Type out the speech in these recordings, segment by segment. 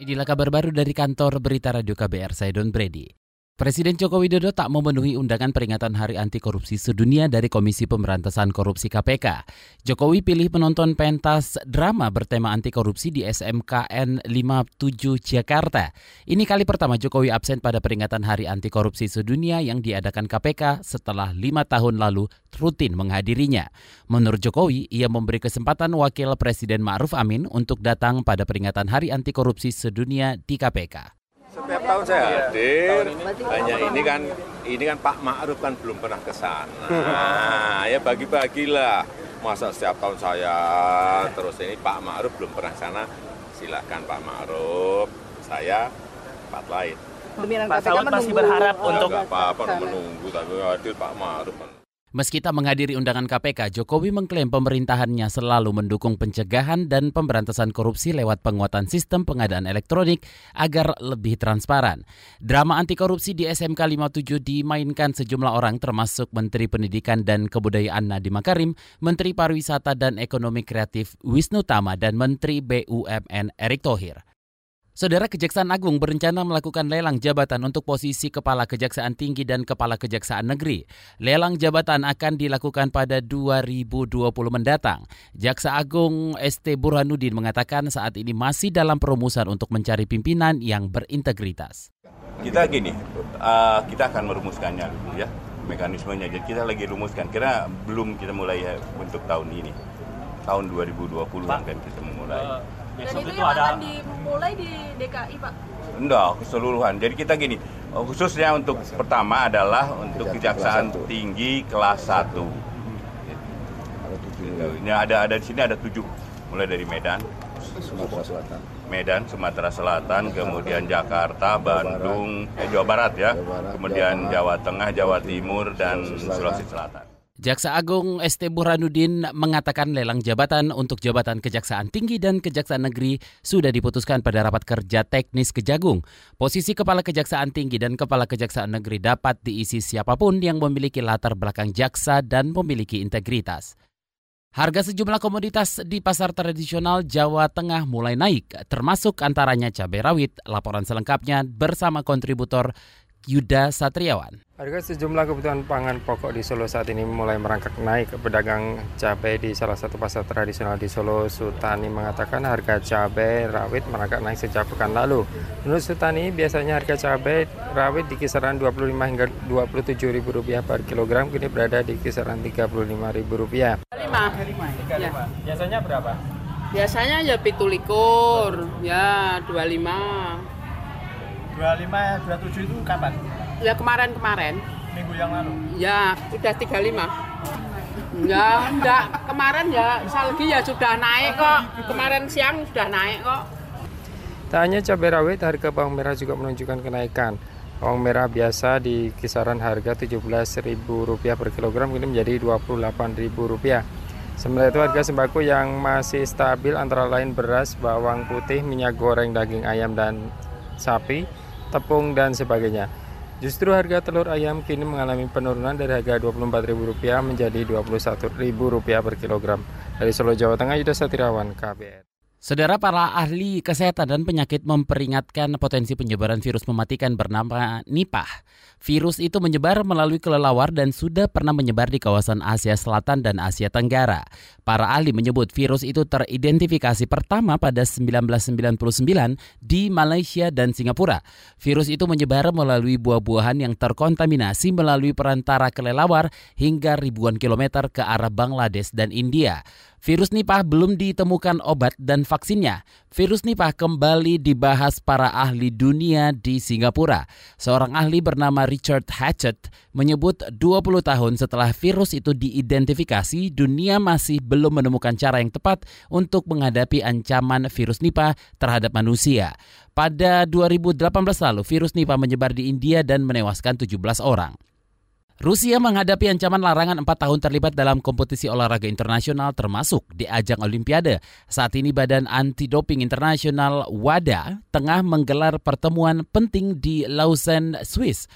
Inilah kabar baru dari kantor berita Radio KBR, saya Don Brady. Presiden Joko Widodo tak memenuhi undangan peringatan Hari Anti Korupsi Sedunia dari Komisi Pemberantasan Korupsi KPK. Jokowi pilih menonton pentas drama bertema anti korupsi di SMKN 57 Jakarta. Ini kali pertama Jokowi absen pada peringatan Hari Anti Korupsi Sedunia yang diadakan KPK setelah lima tahun lalu rutin menghadirinya. Menurut Jokowi, ia memberi kesempatan Wakil Presiden Ma'ruf Amin untuk datang pada peringatan Hari Anti Korupsi Sedunia di KPK. Tahun saya hadir, hanya ini kan ini kan Pak Ma'ruf kan belum pernah ke sana. Nah, ya bagi-bagilah. Masa setiap tahun saya terus ini Pak Ma'ruf belum pernah ke sana, silahkan Pak Ma'ruf, saya tempat lain. Pak Saud masih berharap untuk apa-apa menunggu, tapi hadir Pak Ma'ruf. Meski tak menghadiri undangan KPK, Jokowi mengklaim pemerintahannya selalu mendukung pencegahan dan pemberantasan korupsi lewat penguatan sistem pengadaan elektronik agar lebih transparan. Drama anti korupsi di SMK 57 dimainkan sejumlah orang termasuk Menteri Pendidikan dan Kebudayaan Nadiem Makarim, Menteri Pariwisata dan Ekonomi Kreatif Wisnu Tama, dan Menteri BUMN Erick Thohir. Saudara Kejaksaan Agung berencana melakukan lelang jabatan untuk posisi Kepala Kejaksaan Tinggi dan Kepala Kejaksaan Negeri. Lelang jabatan akan dilakukan pada 2020 mendatang. Jaksa Agung ST Burhanuddin mengatakan saat ini masih dalam perumusan untuk mencari pimpinan yang berintegritas. Kita gini, uh, kita akan merumuskannya dulu ya mekanismenya. Jadi kita lagi rumuskan. Kira belum kita mulai ya untuk tahun ini. Tahun 2020 Pak, akan kita memulai. Eh, Dan besok itu itu ada akan dimulai di DKI, Pak. Enggak, keseluruhan. Jadi kita gini, uh, khususnya untuk pertama adalah untuk kejaksaan tinggi kelas 1. Ini ada ada di sini ada tujuh, mulai dari Medan, Sumatera Selatan. Medan, Sumatera Selatan, kemudian Jakarta, Bandung, eh, Jawa Barat ya, Jawa Barat, kemudian Jawa Jawa Tengah, Jawa Timur, dan Sulawesi Selatan. Jaksa Agung ST Burhanuddin mengatakan lelang jabatan untuk jabatan Kejaksaan Tinggi dan Kejaksaan Negeri sudah diputuskan pada rapat kerja teknis Kejagung. Posisi Kepala Kejaksaan Tinggi dan Kepala Kejaksaan Negeri dapat diisi siapa pun yang memiliki latar belakang jaksa dan memiliki integritas. Harga sejumlah komoditas di pasar tradisional Jawa Tengah mulai naik, termasuk antaranya cabai rawit. Laporan selengkapnya bersama kontributor Yuda Satriawan. Harga sejumlah kebutuhan pangan pokok di Solo saat ini mulai merangkak naik. Pedagang cabai di salah satu pasar tradisional di Solo, Sutani mengatakan harga cabai rawit merangkak naik sejak pekan lalu. Menurut Sutani, biasanya harga cabai rawit di kisaran 25 hingga 27 ribu rupiah per kilogram, kini berada di kisaran 35 ribu rupiah. lima Ya. Biasanya berapa? biasanya ya pitulikur ya 25 25, 27 itu kapan? ya kemarin-kemarin Minggu yang lalu. ya udah 35 ya enggak kemarin ya salgi ya sudah naik kok kemarin siang sudah naik kok Tak hanya cabai rawit, harga bawang merah juga menunjukkan kenaikan. Bawang merah biasa di kisaran harga Rp17.000 per kilogram kini menjadi Rp28.000. Sementara itu harga sembako yang masih stabil antara lain beras, bawang putih, minyak goreng, daging ayam dan sapi, tepung dan sebagainya. Justru harga telur ayam kini mengalami penurunan dari harga Rp24.000 menjadi Rp21.000 per kilogram. Dari Solo, Jawa Tengah, Yuda Satirawan, KBR. Saudara para ahli kesehatan dan penyakit memperingatkan potensi penyebaran virus mematikan bernama Nipah. Virus itu menyebar melalui kelelawar dan sudah pernah menyebar di kawasan Asia Selatan dan Asia Tenggara. Para ahli menyebut virus itu teridentifikasi pertama pada 1999 di Malaysia dan Singapura. Virus itu menyebar melalui buah-buahan yang terkontaminasi melalui perantara kelelawar hingga ribuan kilometer ke arah Bangladesh dan India. Virus Nipah belum ditemukan obat dan vaksinnya. Virus Nipah kembali dibahas para ahli dunia di Singapura. Seorang ahli bernama Richard Hatchett menyebut 20 tahun setelah virus itu diidentifikasi, dunia masih belum menemukan cara yang tepat untuk menghadapi ancaman virus Nipah terhadap manusia. Pada 2018 lalu, virus Nipah menyebar di India dan menewaskan 17 orang. Rusia menghadapi ancaman larangan 4 tahun terlibat dalam kompetisi olahraga internasional termasuk di ajang Olimpiade. Saat ini Badan Anti Doping Internasional WADA tengah menggelar pertemuan penting di Lausanne, Swiss.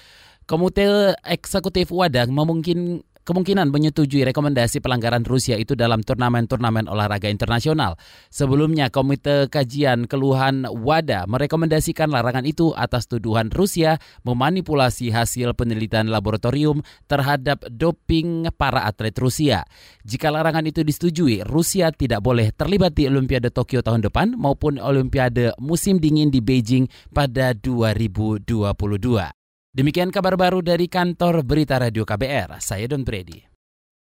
Komite eksekutif WADA memungkin kemungkinan menyetujui rekomendasi pelanggaran Rusia itu dalam turnamen-turnamen olahraga internasional. Sebelumnya, Komite Kajian Keluhan WADA merekomendasikan larangan itu atas tuduhan Rusia memanipulasi hasil penelitian laboratorium terhadap doping para atlet Rusia. Jika larangan itu disetujui, Rusia tidak boleh terlibat di Olimpiade Tokyo tahun depan maupun Olimpiade musim dingin di Beijing pada 2022. Demikian kabar baru dari kantor Berita Radio KBR. Saya Don Brady.